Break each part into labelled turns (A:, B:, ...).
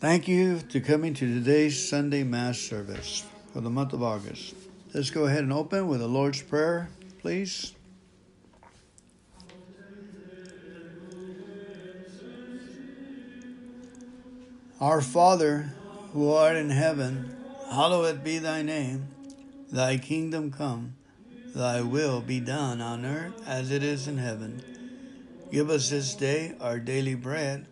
A: Thank you to coming to today's Sunday Mass service for the month of August. Let's go ahead and open with the Lord's Prayer, please. Our Father, who art in heaven, hallowed be thy name. Thy kingdom come, thy will be done on earth as it is in heaven. Give us this day our daily bread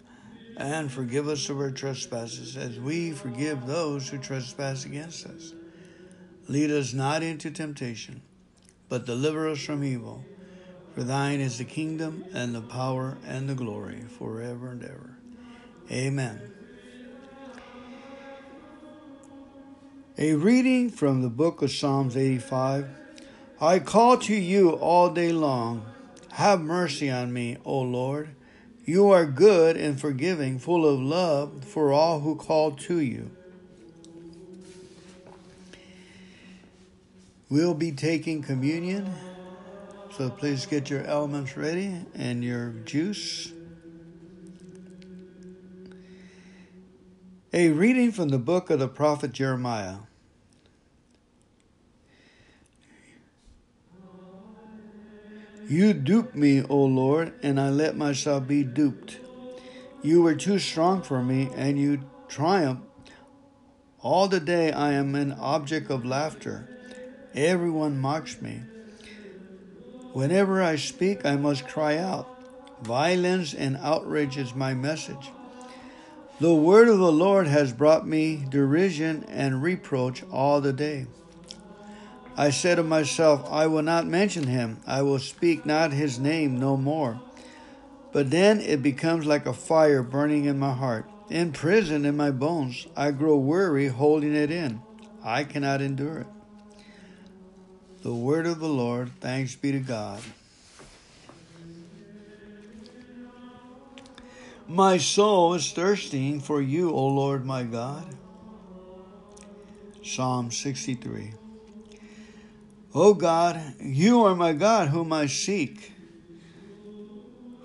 A: and forgive us of our trespasses as we forgive those who trespass against us. Lead us not into temptation, but deliver us from evil. For thine is the kingdom and the power and the glory forever and ever. Amen. A reading from the book of Psalms 85. I call to you all day long. Have mercy on me, O Lord you are good and forgiving, full of love for all who call to you. We'll be taking communion, so please get your elements ready and your juice. A reading from the book of the prophet Jeremiah. You duped me, O Lord, and I let myself be duped. You were too strong for me, and you triumphed. All the day I am an object of laughter. Everyone mocks me. Whenever I speak, I must cry out. Violence and outrage is my message. The word of the Lord has brought me derision and reproach all the day. I said to myself, I will not mention him, I will speak not his name no more. But then it becomes like a fire burning in my heart, in prison in my bones. I grow weary holding it in. I cannot endure it. The word of the Lord, thanks be to God. My soul is thirsting for you, O Lord my God. Psalm 63. O God, you are my God whom I seek.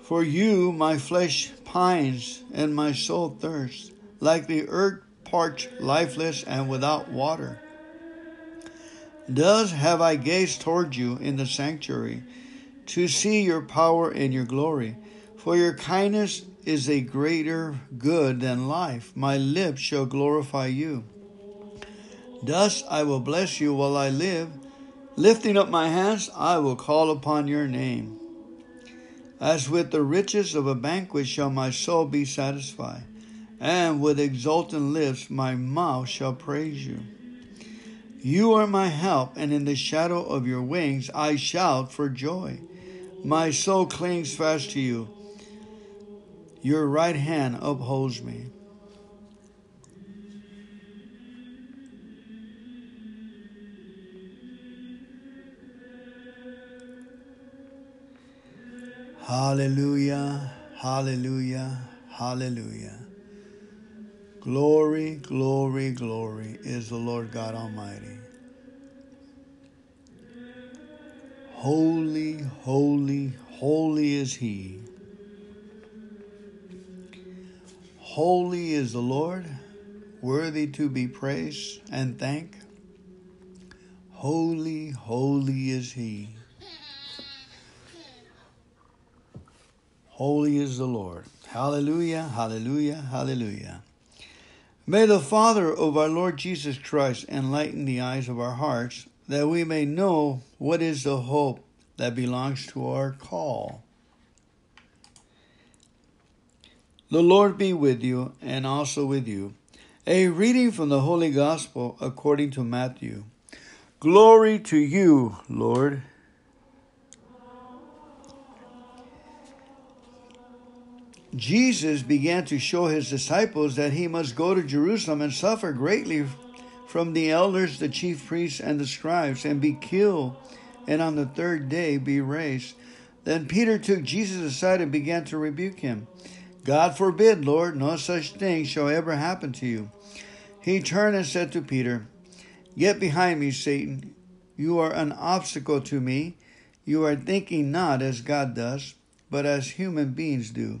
A: For you my flesh pines and my soul thirsts, like the earth parched, lifeless, and without water. Thus have I gazed toward you in the sanctuary, to see your power and your glory. For your kindness is a greater good than life. My lips shall glorify you. Thus I will bless you while I live. Lifting up my hands, I will call upon your name. As with the riches of a banquet shall my soul be satisfied, and with exultant lips my mouth shall praise you. You are my help, and in the shadow of your wings I shout for joy. My soul clings fast to you. Your right hand upholds me. Hallelujah, hallelujah, hallelujah. Glory, glory, glory is the Lord God Almighty. Holy, holy, holy is He. Holy is the Lord, worthy to be praised and thanked. Holy, holy is He. Holy is the Lord. Hallelujah, hallelujah, hallelujah. May the Father of our Lord Jesus Christ enlighten the eyes of our hearts that we may know what is the hope that belongs to our call. The Lord be with you and also with you. A reading from the Holy Gospel according to Matthew. Glory to you, Lord. Jesus began to show his disciples that he must go to Jerusalem and suffer greatly from the elders, the chief priests, and the scribes, and be killed, and on the third day be raised. Then Peter took Jesus aside and began to rebuke him. God forbid, Lord, no such thing shall ever happen to you. He turned and said to Peter, Get behind me, Satan. You are an obstacle to me. You are thinking not as God does, but as human beings do.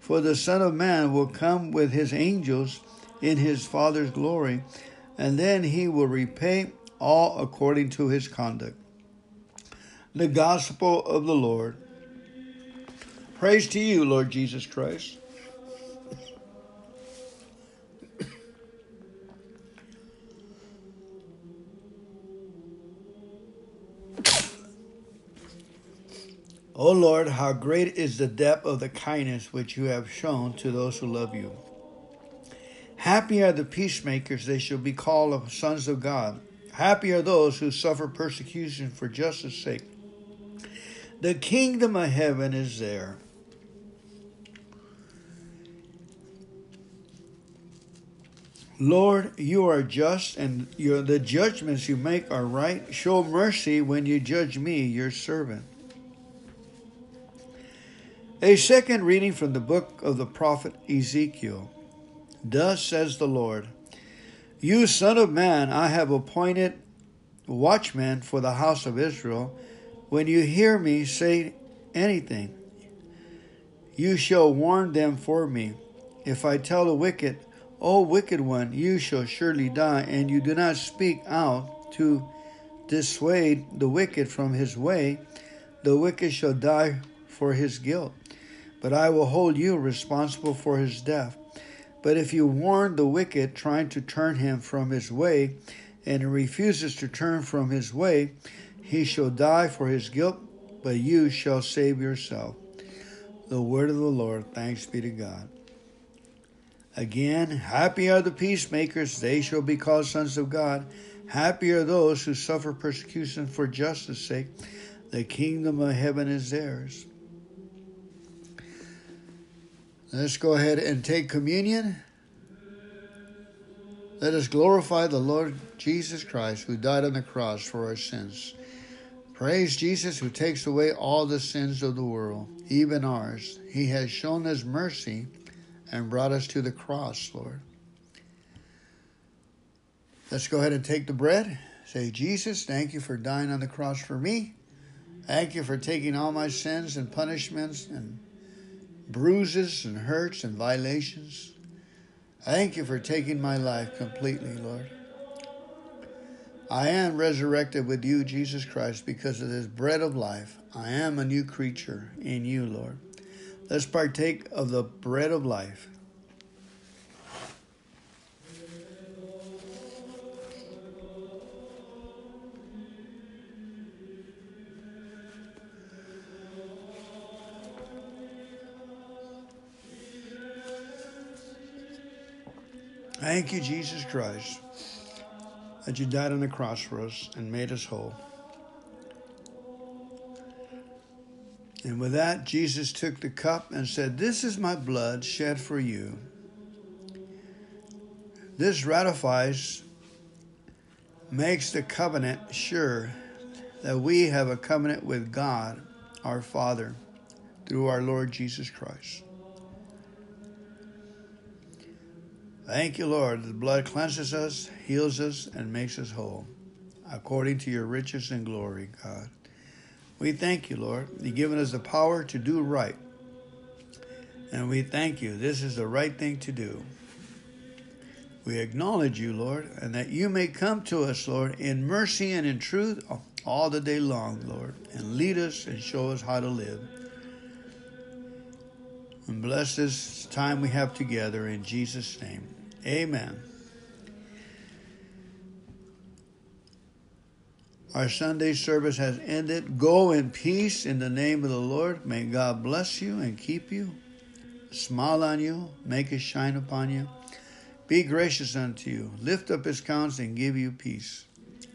A: For the Son of Man will come with his angels in his Father's glory, and then he will repay all according to his conduct. The Gospel of the Lord. Praise to you, Lord Jesus Christ. O Lord, how great is the depth of the kindness which you have shown to those who love you. Happy are the peacemakers, they shall be called sons of God. Happy are those who suffer persecution for justice' sake. The kingdom of heaven is there. Lord, you are just, and your, the judgments you make are right. Show mercy when you judge me, your servant. A second reading from the book of the prophet Ezekiel. Thus says the Lord You, Son of Man, I have appointed watchmen for the house of Israel. When you hear me say anything, you shall warn them for me. If I tell the wicked, O wicked one, you shall surely die, and you do not speak out to dissuade the wicked from his way, the wicked shall die for his guilt but I will hold you responsible for his death. But if you warn the wicked, trying to turn him from his way, and he refuses to turn from his way, he shall die for his guilt, but you shall save yourself. The word of the Lord, thanks be to God. Again, happy are the peacemakers, they shall be called sons of God. Happy are those who suffer persecution for justice' sake, the kingdom of heaven is theirs. Let's go ahead and take communion. Let us glorify the Lord Jesus Christ who died on the cross for our sins. Praise Jesus who takes away all the sins of the world, even ours. He has shown us mercy and brought us to the cross, Lord. Let's go ahead and take the bread. Say, Jesus, thank you for dying on the cross for me. Thank you for taking all my sins and punishments and bruises and hurts and violations. I thank you for taking my life completely, Lord. I am resurrected with you, Jesus Christ, because of this bread of life. I am a new creature in you, Lord. Let's partake of the bread of life. Thank you, Jesus Christ, that you died on the cross for us and made us whole. And with that, Jesus took the cup and said, This is my blood shed for you. This ratifies, makes the covenant sure that we have a covenant with God, our Father, through our Lord Jesus Christ. Thank you, Lord. The blood cleanses us, heals us, and makes us whole, according to your riches and glory, God. We thank you, Lord. You've given us the power to do right. And we thank you. This is the right thing to do. We acknowledge you, Lord, and that you may come to us, Lord, in mercy and in truth all the day long, Lord, and lead us and show us how to live. And bless this time we have together in Jesus' name. Amen. Our Sunday service has ended. Go in peace in the name of the Lord. May God bless you and keep you, smile on you, make his shine upon you, be gracious unto you, lift up his countenance and give you peace,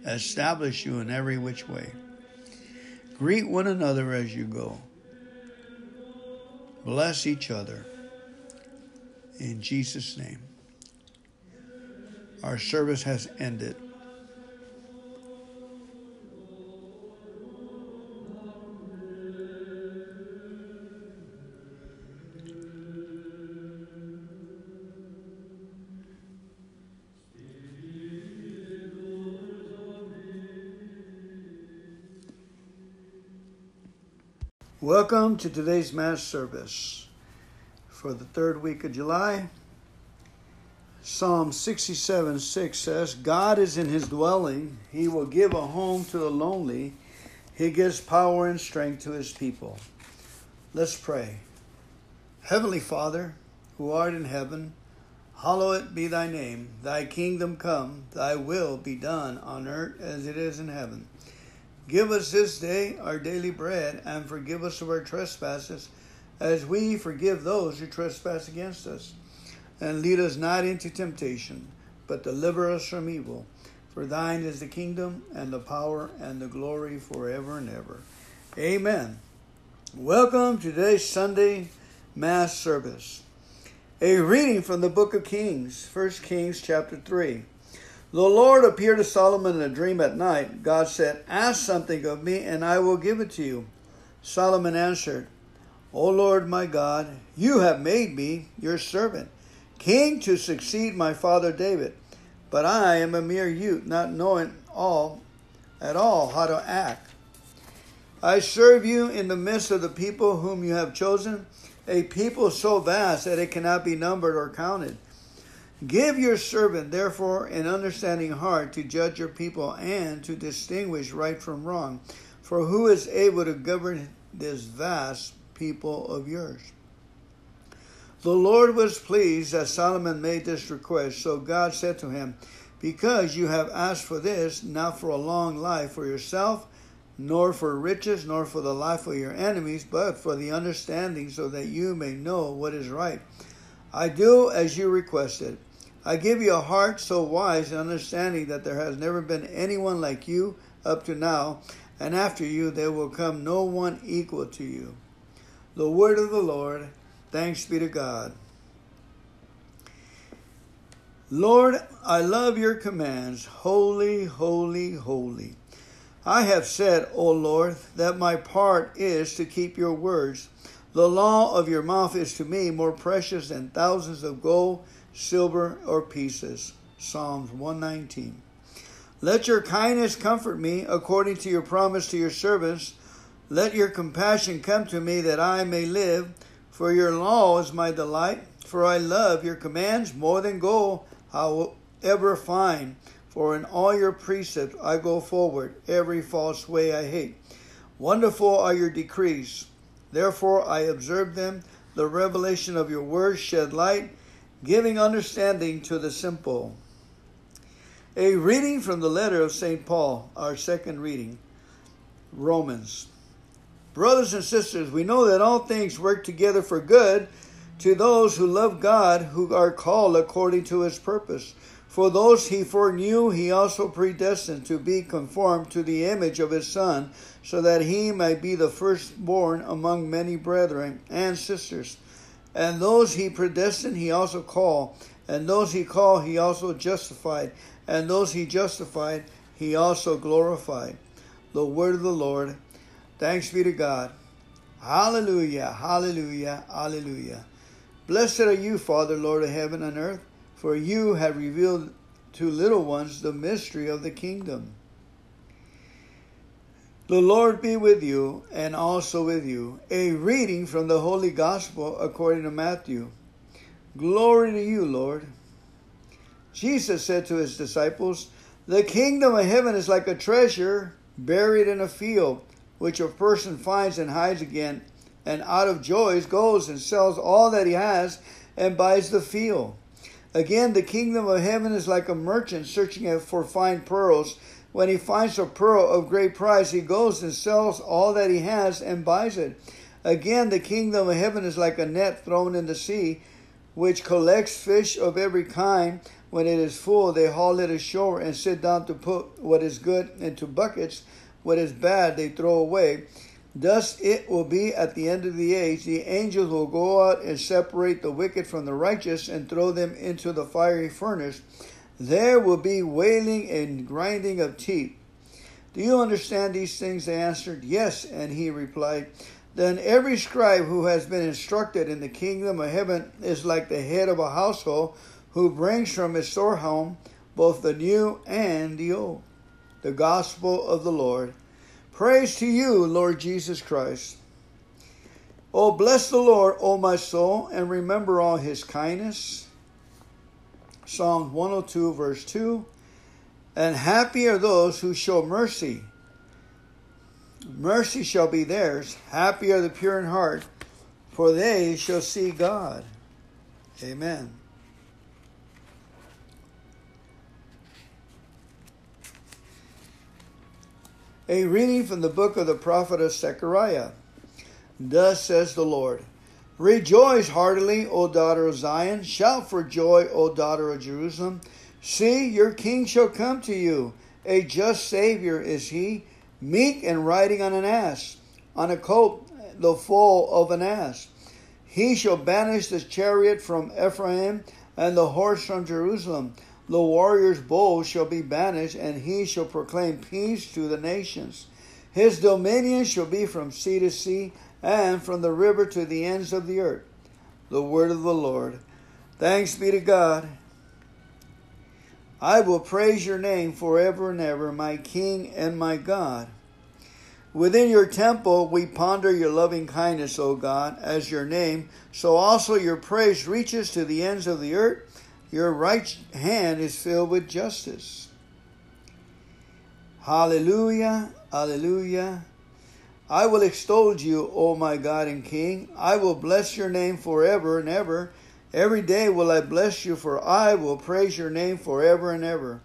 A: establish you in every which way. Greet one another as you go. Bless each other. In Jesus' name. Our service has ended. Welcome to today's Mass service for the third week of July. Psalm 67 6 says, God is in his dwelling. He will give a home to the lonely. He gives power and strength to his people. Let's pray. Heavenly Father, who art in heaven, hallowed be thy name. Thy kingdom come, thy will be done on earth as it is in heaven. Give us this day our daily bread, and forgive us of our trespasses, as we forgive those who trespass against us. And lead us not into temptation, but deliver us from evil. For thine is the kingdom, and the power, and the glory forever and ever. Amen. Welcome to today's Sunday Mass service. A reading from the book of Kings, 1 Kings chapter 3. The Lord appeared to Solomon in a dream at night. God said, Ask something of me, and I will give it to you. Solomon answered, O Lord my God, you have made me your servant, king to succeed my father David. But I am a mere youth, not knowing all at all how to act. I serve you in the midst of the people whom you have chosen, a people so vast that it cannot be numbered or counted. Give your servant, therefore, an understanding heart to judge your people and to distinguish right from wrong. For who is able to govern this vast people of yours? The Lord was pleased that Solomon made this request. So God said to him, Because you have asked for this, not for a long life for yourself, nor for riches, nor for the life of your enemies, but for the understanding, so that you may know what is right. I do as you requested. I give you a heart so wise and understanding that there has never been anyone like you up to now, and after you there will come no one equal to you. The word of the Lord, thanks be to God. Lord, I love your commands. Holy, holy, holy. I have said, O Lord, that my part is to keep your words. The law of your mouth is to me more precious than thousands of gold silver, or pieces. Psalms 119. Let your kindness comfort me according to your promise to your servants. Let your compassion come to me that I may live. For your law is my delight. For I love your commands more than gold, however fine. For in all your precepts I go forward. Every false way I hate. Wonderful are your decrees. Therefore I observe them. The revelation of your words shed light giving understanding to the simple. A reading from the letter of St. Paul, our second reading, Romans. Brothers and sisters, we know that all things work together for good to those who love God, who are called according to his purpose. For those he foreknew, he also predestined to be conformed to the image of his Son, so that he might be the firstborn among many brethren and sisters. And those he predestined, he also called. And those he called, he also justified. And those he justified, he also glorified. The word of the Lord. Thanks be to God. Hallelujah, hallelujah, hallelujah. Blessed are you, Father, Lord of heaven and earth, for you have revealed to little ones the mystery of the kingdom. The Lord be with you and also with you. A reading from the Holy Gospel according to Matthew. Glory to you, Lord. Jesus said to his disciples, The kingdom of heaven is like a treasure buried in a field, which a person finds and hides again, and out of joys goes and sells all that he has and buys the field. Again, the kingdom of heaven is like a merchant searching for fine pearls when he finds a pearl of great price, he goes and sells all that he has and buys it. Again, the kingdom of heaven is like a net thrown in the sea, which collects fish of every kind. When it is full, they haul it ashore and sit down to put what is good into buckets. What is bad, they throw away. Thus it will be at the end of the age. The angels will go out and separate the wicked from the righteous and throw them into the fiery furnace. There will be wailing and grinding of teeth. Do you understand these things? They answered, Yes. And he replied, Then every scribe who has been instructed in the kingdom of heaven is like the head of a household who brings from his storehouse both the new and the old. The gospel of the Lord. Praise to you, Lord Jesus Christ. Oh, bless the Lord, O my soul, and remember all his kindness. Psalm 102, verse 2. And happy are those who show mercy. Mercy shall be theirs. Happy are the pure in heart, for they shall see God. Amen. A reading from the book of the prophet of Zechariah. Thus says the Lord Rejoice heartily, O daughter of Zion. Shout for joy, O daughter of Jerusalem. See, your king shall come to you. A just Savior is he, meek and riding on an ass, on a colt, the foal of an ass. He shall banish the chariot from Ephraim and the horse from Jerusalem. The warrior's bow shall be banished, and he shall proclaim peace to the nations. His dominion shall be from sea to sea, and from the river to the ends of the earth. The word of the Lord. Thanks be to God. I will praise your name forever and ever, my King and my God. Within your temple we ponder your loving kindness, O God, as your name, so also your praise reaches to the ends of the earth. Your right hand is filled with justice. Hallelujah, hallelujah. I will extol you, O my God and King. I will bless your name forever and ever. Every day will I bless you, for I will praise your name forever and ever.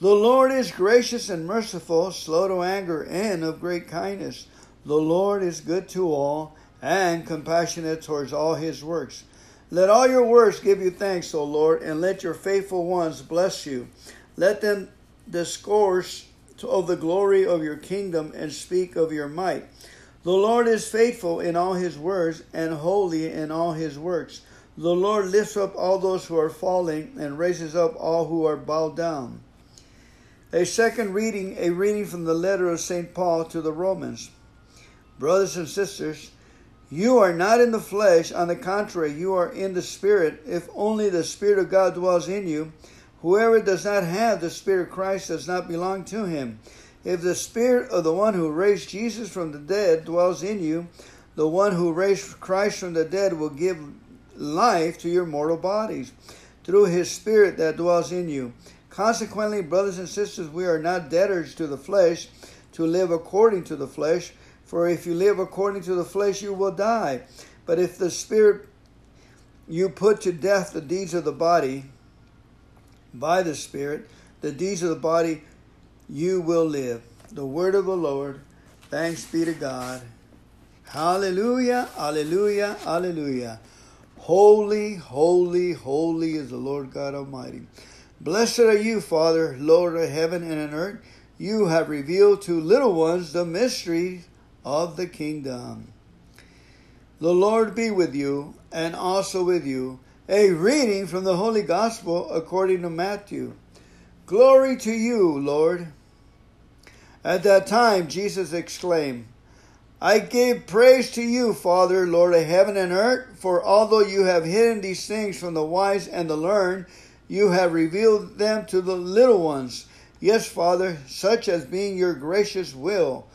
A: The Lord is gracious and merciful, slow to anger, and of great kindness. The Lord is good to all, and compassionate towards all his works. Let all your works give you thanks, O Lord, and let your faithful ones bless you. Let them discourse of the glory of your kingdom and speak of your might. The Lord is faithful in all his words and holy in all his works. The Lord lifts up all those who are falling and raises up all who are bowed down. A second reading, a reading from the letter of St. Paul to the Romans. Brothers and sisters, you are not in the flesh, on the contrary, you are in the Spirit, if only the Spirit of God dwells in you. Whoever does not have the Spirit of Christ does not belong to him. If the Spirit of the one who raised Jesus from the dead dwells in you, the one who raised Christ from the dead will give life to your mortal bodies through his Spirit that dwells in you. Consequently, brothers and sisters, we are not debtors to the flesh to live according to the flesh. For if you live according to the flesh, you will die. But if the Spirit you put to death the deeds of the body by the Spirit, the deeds of the body, you will live. The word of the Lord. Thanks be to God. Hallelujah, hallelujah, hallelujah. Holy, holy, holy is the Lord God Almighty. Blessed are you, Father, Lord of heaven and earth. You have revealed to little ones the mystery of the kingdom. The Lord be with you and also with you. A reading from the Holy Gospel according to Matthew. Glory to you, Lord. At that time, Jesus exclaimed, I give praise to you, Father, Lord of heaven and earth, for although you have hidden these things from the wise and the learned, you have revealed them to the little ones. Yes, Father, such as being your gracious will.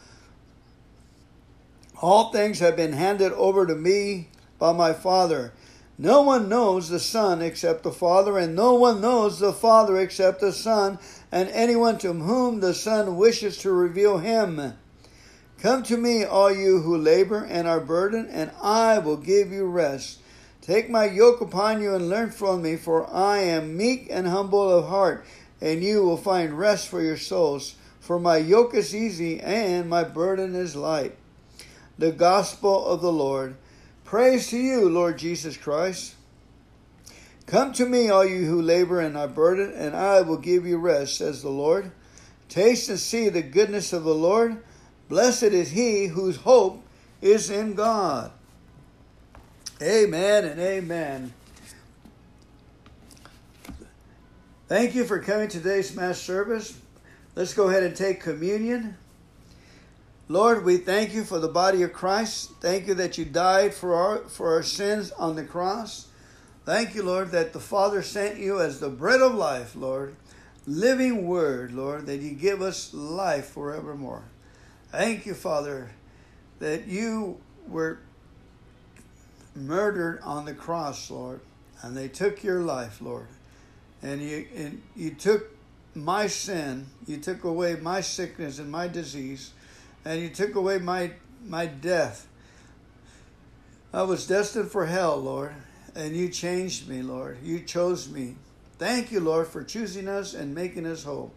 A: All things have been handed over to me by my Father. No one knows the Son except the Father, and no one knows the Father except the Son, and anyone to whom the Son wishes to reveal him. Come to me, all you who labor and are burdened, and I will give you rest. Take my yoke upon you and learn from me, for I am meek and humble of heart, and you will find rest for your souls. For my yoke is easy and my burden is light the gospel of the Lord. Praise to you, Lord Jesus Christ. Come to me, all you who labor and are burdened, and I will give you rest, says the Lord. Taste and see the goodness of the Lord. Blessed is he whose hope is in God. Amen and amen. Thank you for coming to today's Mass service. Let's go ahead and take communion. Lord, we thank you for the body of Christ. Thank you that you died for our, for our sins on the cross. Thank you, Lord, that the Father sent you as the bread of life, Lord, living word, Lord, that you give us life forevermore. Thank you, Father, that you were murdered on the cross, Lord, and they took your life, Lord. And you and you took my sin, you took away my sickness and my disease, and you took away my my death. I was destined for hell, Lord, and you changed me, Lord. You chose me. Thank you, Lord, for choosing us and making us whole.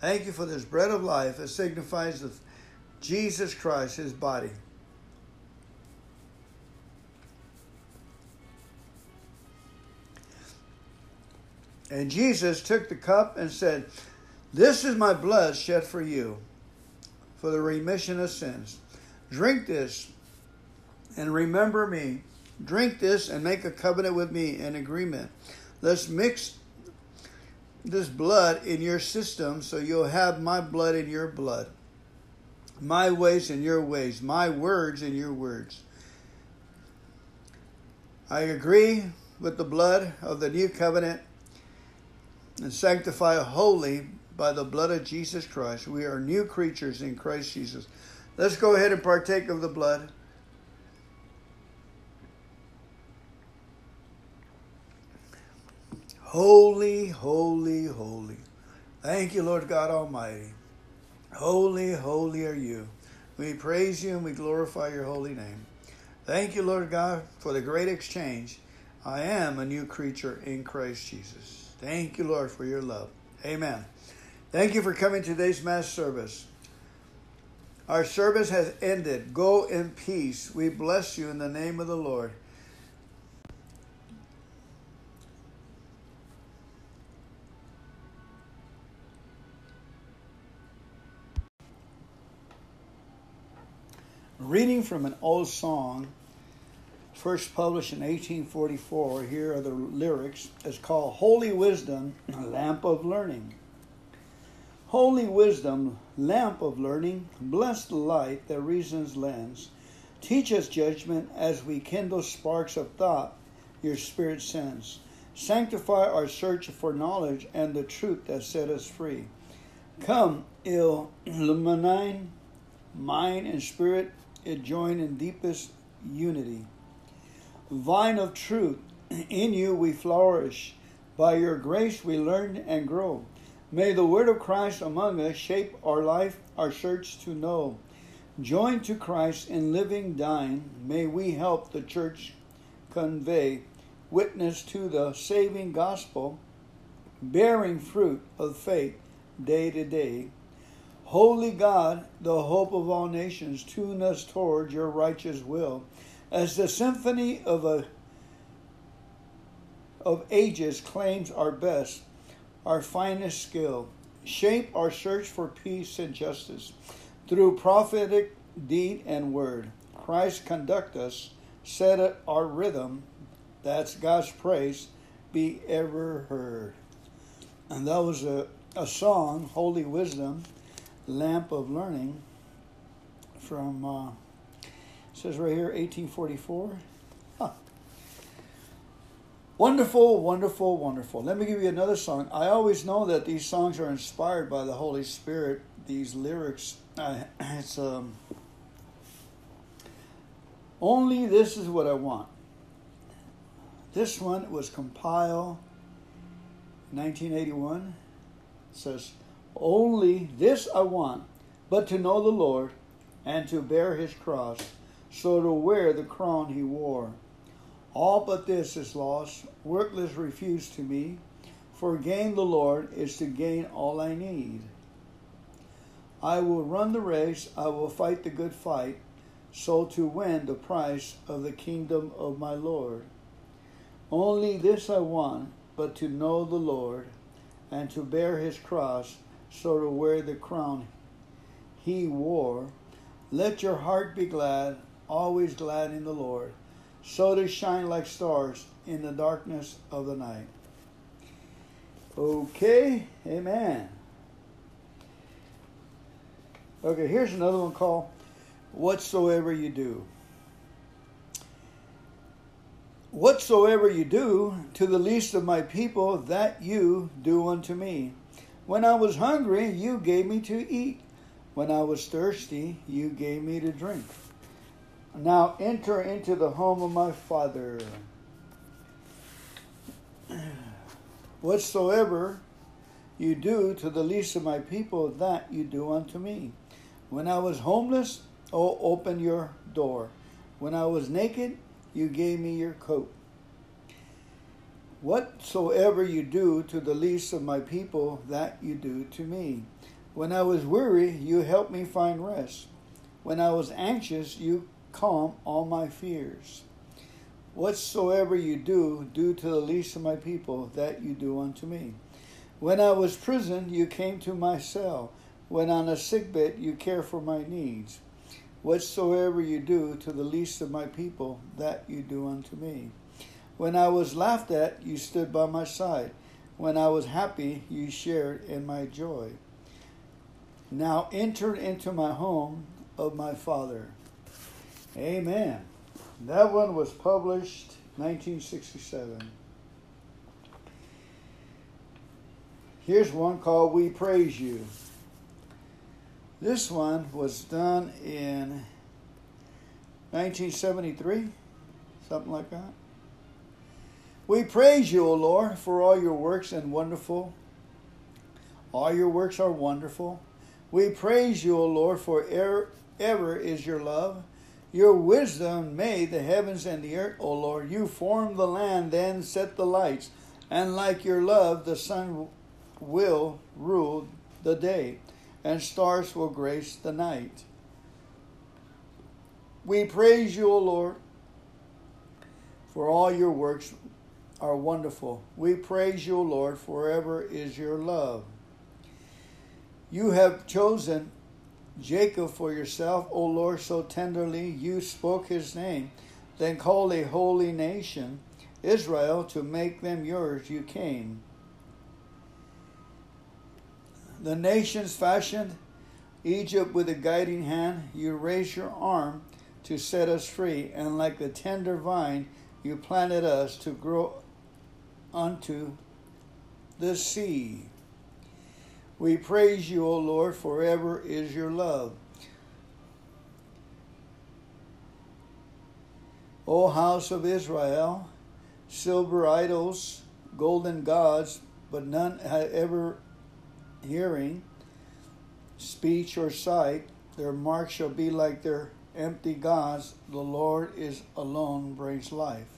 A: Thank you for this bread of life that signifies the Jesus Christ, his body. And Jesus took the cup and said, This is my blood shed for you, for the remission of sins. Drink this and remember me. Drink this and make a covenant with me in agreement. Let's mix this blood in your system so you'll have my blood in your blood, my ways in your ways, my words in your words. I agree with the blood of the new covenant and sanctify holy by the blood of Jesus Christ. We are new creatures in Christ Jesus. Let's go ahead and partake of the blood. Holy, holy, holy. Thank you, Lord God Almighty. Holy, holy are you. We praise you and we glorify your holy name. Thank you, Lord God, for the great exchange. I am a new creature in Christ Jesus. Thank you, Lord, for your love. Amen. Thank you for coming to today's Mass service. Our service has ended. Go in peace. We bless you in the name of the Lord. Reading from an old song first published in 1844. Here are the lyrics. It's called Holy Wisdom, a Lamp of Learning. Holy wisdom, lamp of learning, blessed light that reason's lends. Teach us judgment as we kindle sparks of thought your spirit sends. Sanctify our search for knowledge and the truth that set us free. Come, illumine mind and spirit, it join in deepest unity vine of truth. In you we flourish. By your grace we learn and grow. May the word of Christ among us shape our life, our search to know. Joined to Christ in living dying, may we help the church convey witness to the saving gospel, bearing fruit of faith day to day. Holy God, the hope of all nations, tune us toward your righteous will as the symphony of a of ages claims our best, our finest skill, shape our search for peace and justice through prophetic deed and word. Christ conduct us, set our rhythm, that's God's praise, be ever heard. And that was a, a song, Holy Wisdom, Lamp of Learning, from uh, says right here, 1844. Wonderful, wonderful, wonderful. Let me give you another song. I always know that these songs are inspired by the Holy Spirit. These lyrics, uh, it's um, only this is what I want. This one was compiled 1981. It says, Only this I want, but to know the Lord and to bear his cross so to wear the crown he wore. All but this is lost, worthless refuse to me, for gain the Lord is to gain all I need. I will run the race, I will fight the good fight, so to win the price of the kingdom of my Lord. Only this I want, but to know the Lord, and to bear his cross, so to wear the crown he wore. Let your heart be glad, always glad in the Lord, so to shine like stars in the darkness of the night. Okay, amen. Okay, here's another one called Whatsoever You Do. Whatsoever you do to the least of my people, that you do unto me. When I was hungry, you gave me to eat. When I was thirsty, you gave me to drink. Now enter into the home of my Father. Whatsoever you do to the least of my people, that you do unto me. When I was homeless, oh, open your door. When I was naked, you gave me your coat. Whatsoever you do to the least of my people, that you do to me. When I was weary, you helped me find rest. When I was anxious, you calm all my fears. Whatsoever you do, do to the least of my people, that you do unto me. When I was prison, you came to my cell. When on a sickbed, you care for my needs. Whatsoever you do to the least of my people, that you do unto me. When I was laughed at, you stood by my side. When I was happy, you shared in my joy. Now enter into my home of my Father. Amen. That one was published 1967. Here's one called We Praise You. This one was done in 1973, something like that. We praise you, O Lord, for all your works and wonderful. All your works are wonderful. We praise you, O Lord, for er, ever is your love. Your wisdom made the heavens and the earth, O Lord. You formed the land, then set the lights, and like your love, the sun will rule the day and stars will grace the night. We praise you, O Lord, for all your works are wonderful. We praise you, O Lord, forever is your love. You have chosen Jacob for yourself, O Lord, so tenderly you spoke his name, then called a holy nation, Israel, to make them yours you came. The nations fashioned Egypt with a guiding hand. You raised your arm to set us free, and like the tender vine, you planted us to grow unto the sea. We praise you, O Lord, forever is your love. O house of Israel, silver idols, golden gods, but none ever hearing, speech, or sight, their mark shall be like their empty gods. The Lord is alone brings life.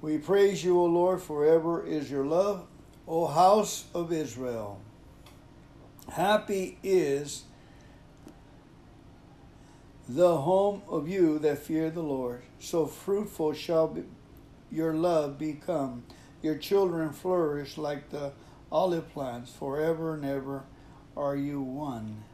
A: We praise you, O Lord, forever is your love, O house of Israel. Happy is the home of you that fear the Lord. So fruitful shall be your love become. Your children flourish like the olive plants, forever and ever are you one.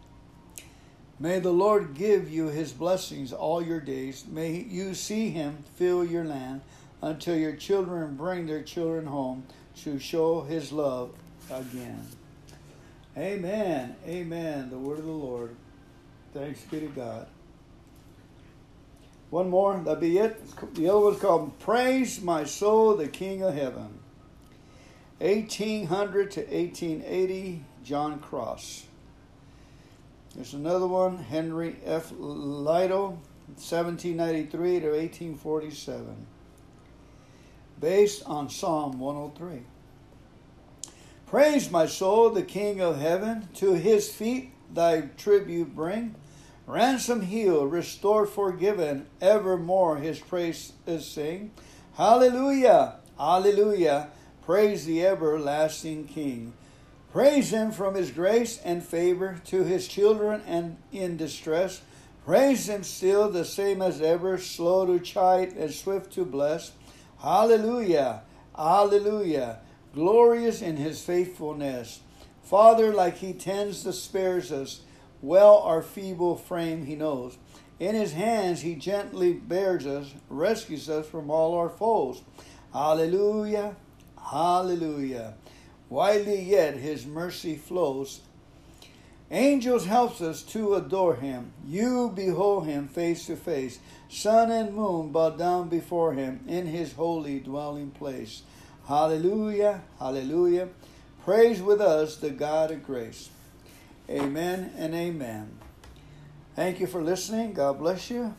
A: May the Lord give you his blessings all your days. May you see him fill your land until your children bring their children home to show his love again. Amen. Amen. The word of the Lord. Thanks be to God. One more, that'll be it. The other one's called Praise My Soul, the King of Heaven. 1800 to 1880, John Goss. There's another one, Henry F. Lytle, 1793 to 1847, based on Psalm 103. Praise my soul, the King of heaven, to his feet thy tribute bring. Ransom healed, restored, forgiven, evermore his praise is sing. Hallelujah, hallelujah. Praise the everlasting King. Praise him from his grace and favor to his children and in distress. Praise him still the same as ever, slow to chide and swift to bless. Hallelujah! Hallelujah! Glorious in his faithfulness. Father, like he tends the spares us, well our feeble frame he knows. In his hands he gently bears us, rescues us from all our foes. Hallelujah! Hallelujah. Widely yet his mercy flows. Angels helps us to adore him. You behold him face to face. Sun and moon bow down before him in his holy dwelling place. Hallelujah, hallelujah. Praise with us the God of grace. Amen and amen. Thank you for listening. God bless you.